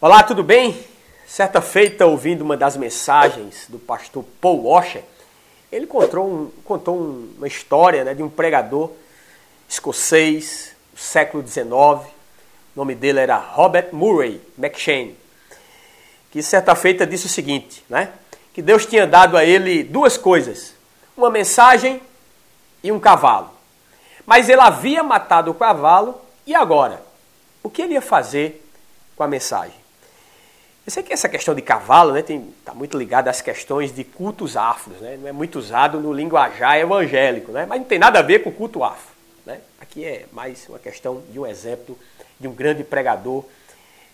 Olá, tudo bem? Certa feita, ouvindo uma das mensagens do pastor Paul Washer, ele contou, um, contou uma história né, de um pregador escocês do século XIX. O nome dele era Robert Murray McShane, que certa feita disse o seguinte, né? Que Deus tinha dado a ele duas coisas, uma mensagem e um cavalo. Mas ele havia matado o cavalo e agora? O que ele ia fazer com a mensagem? Eu sei que essa questão de cavalo está né, tá muito ligada às questões de cultos afros, né? não é muito usado no linguajar evangélico, né? mas não tem nada a ver com culto afro. Né? Aqui é mais uma questão de um exemplo de um grande pregador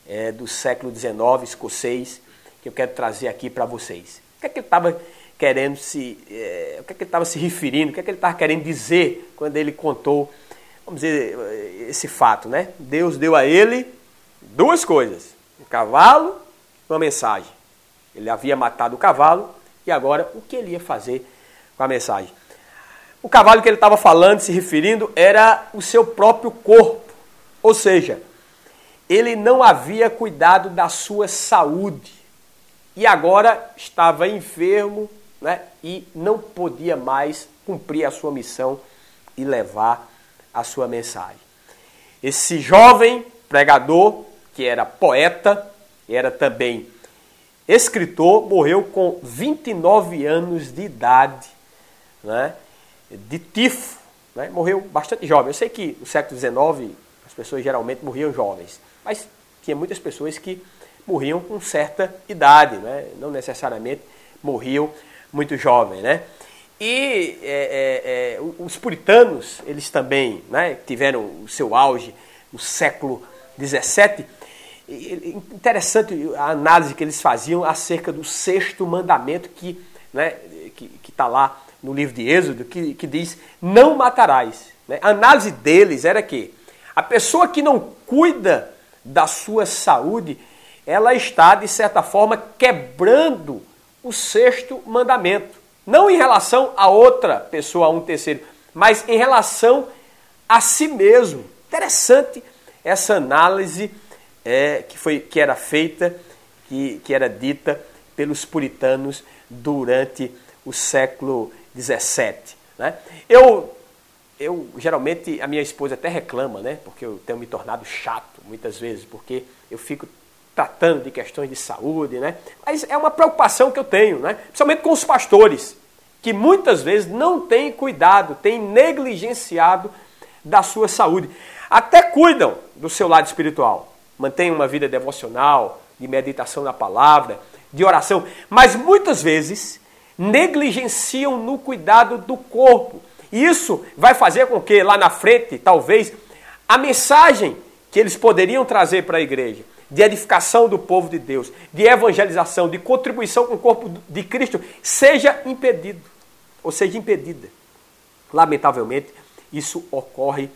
é, do século XIX, escocês, que eu quero trazer aqui para vocês. O que é que ele estava querendo se. É, o que é que ele estava se referindo, o que é que ele estava querendo dizer quando ele contou, vamos dizer, esse fato, né? Deus deu a ele duas coisas: um cavalo uma mensagem. Ele havia matado o cavalo e agora o que ele ia fazer com a mensagem? O cavalo que ele estava falando, se referindo, era o seu próprio corpo. Ou seja, ele não havia cuidado da sua saúde e agora estava enfermo né, e não podia mais cumprir a sua missão e levar a sua mensagem. Esse jovem pregador, que era poeta, era também escritor, morreu com 29 anos de idade, né, de tifo. Né, morreu bastante jovem. Eu sei que no século XIX as pessoas geralmente morriam jovens, mas tinha muitas pessoas que morriam com certa idade, né, não necessariamente morriam muito jovem. Né? E é, é, é, os puritanos, eles também né, tiveram o seu auge no século XVII, interessante a análise que eles faziam acerca do sexto mandamento que né, está lá no livro de Êxodo, que, que diz: Não matarás. Né? A análise deles era que a pessoa que não cuida da sua saúde, ela está, de certa forma, quebrando o sexto mandamento. Não em relação a outra pessoa, a um terceiro, mas em relação a si mesmo. Interessante essa análise é, que, foi, que era feita, que, que era dita pelos puritanos durante o século XVII. Né? Eu, eu, geralmente, a minha esposa até reclama, né? porque eu tenho me tornado chato muitas vezes, porque eu fico tratando de questões de saúde, né? mas é uma preocupação que eu tenho, né? principalmente com os pastores, que muitas vezes não têm cuidado, têm negligenciado da sua saúde. Até cuidam do seu lado espiritual, mantenham uma vida devocional, de meditação na palavra, de oração, mas muitas vezes negligenciam no cuidado do corpo. Isso vai fazer com que lá na frente, talvez, a mensagem que eles poderiam trazer para a igreja, de edificação do povo de Deus, de evangelização, de contribuição com o corpo de Cristo, seja impedido, ou seja impedida. Lamentavelmente, isso ocorre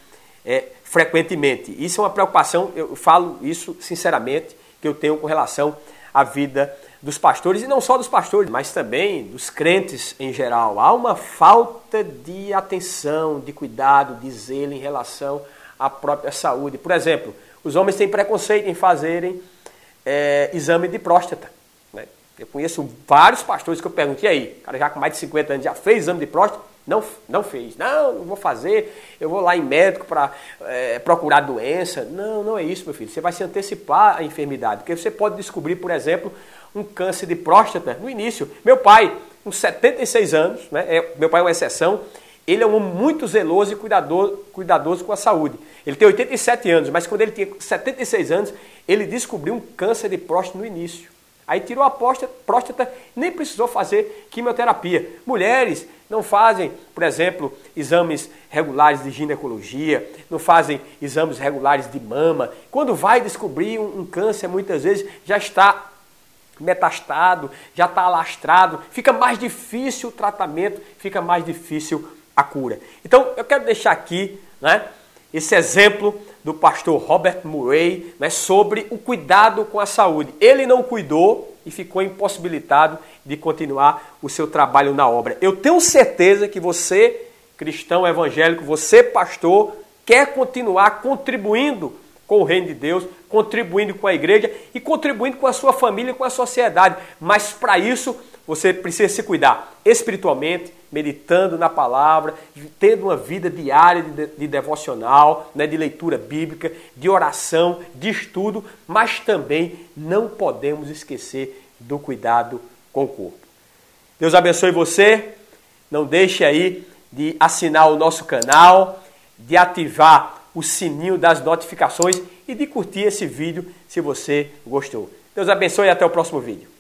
é, frequentemente. Isso é uma preocupação, eu falo isso sinceramente, que eu tenho com relação à vida dos pastores, e não só dos pastores, mas também dos crentes em geral. Há uma falta de atenção, de cuidado, de zelo em relação à própria saúde. Por exemplo, os homens têm preconceito em fazerem é, exame de próstata. Né? Eu conheço vários pastores que eu pergunto, e aí, o cara já com mais de 50 anos já fez exame de próstata? Não, não fez. Não, não vou fazer. Eu vou lá em médico para é, procurar doença. Não, não é isso, meu filho. Você vai se antecipar à enfermidade. Porque você pode descobrir, por exemplo, um câncer de próstata no início. Meu pai, com 76 anos, né, é, meu pai é uma exceção, ele é um homem muito zeloso e cuidador, cuidadoso com a saúde. Ele tem 87 anos, mas quando ele tinha 76 anos, ele descobriu um câncer de próstata no início. Aí tirou a próstata, próstata, nem precisou fazer quimioterapia. Mulheres não fazem, por exemplo, exames regulares de ginecologia, não fazem exames regulares de mama. Quando vai descobrir um, um câncer, muitas vezes já está metastado, já está alastrado, fica mais difícil o tratamento, fica mais difícil a cura. Então, eu quero deixar aqui né, esse exemplo do pastor Robert Murray né, sobre o cuidado com a saúde. Ele não cuidou e ficou impossibilitado de continuar o seu trabalho na obra. Eu tenho certeza que você, cristão evangélico, você, pastor, quer continuar contribuindo com o reino de Deus, contribuindo com a igreja e contribuindo com a sua família, com a sociedade. Mas para isso você precisa se cuidar espiritualmente, meditando na palavra, tendo uma vida diária de, de devocional, né, de leitura bíblica, de oração, de estudo, mas também não podemos esquecer do cuidado com o corpo. Deus abençoe você. Não deixe aí de assinar o nosso canal, de ativar o sininho das notificações e de curtir esse vídeo se você gostou. Deus abençoe e até o próximo vídeo.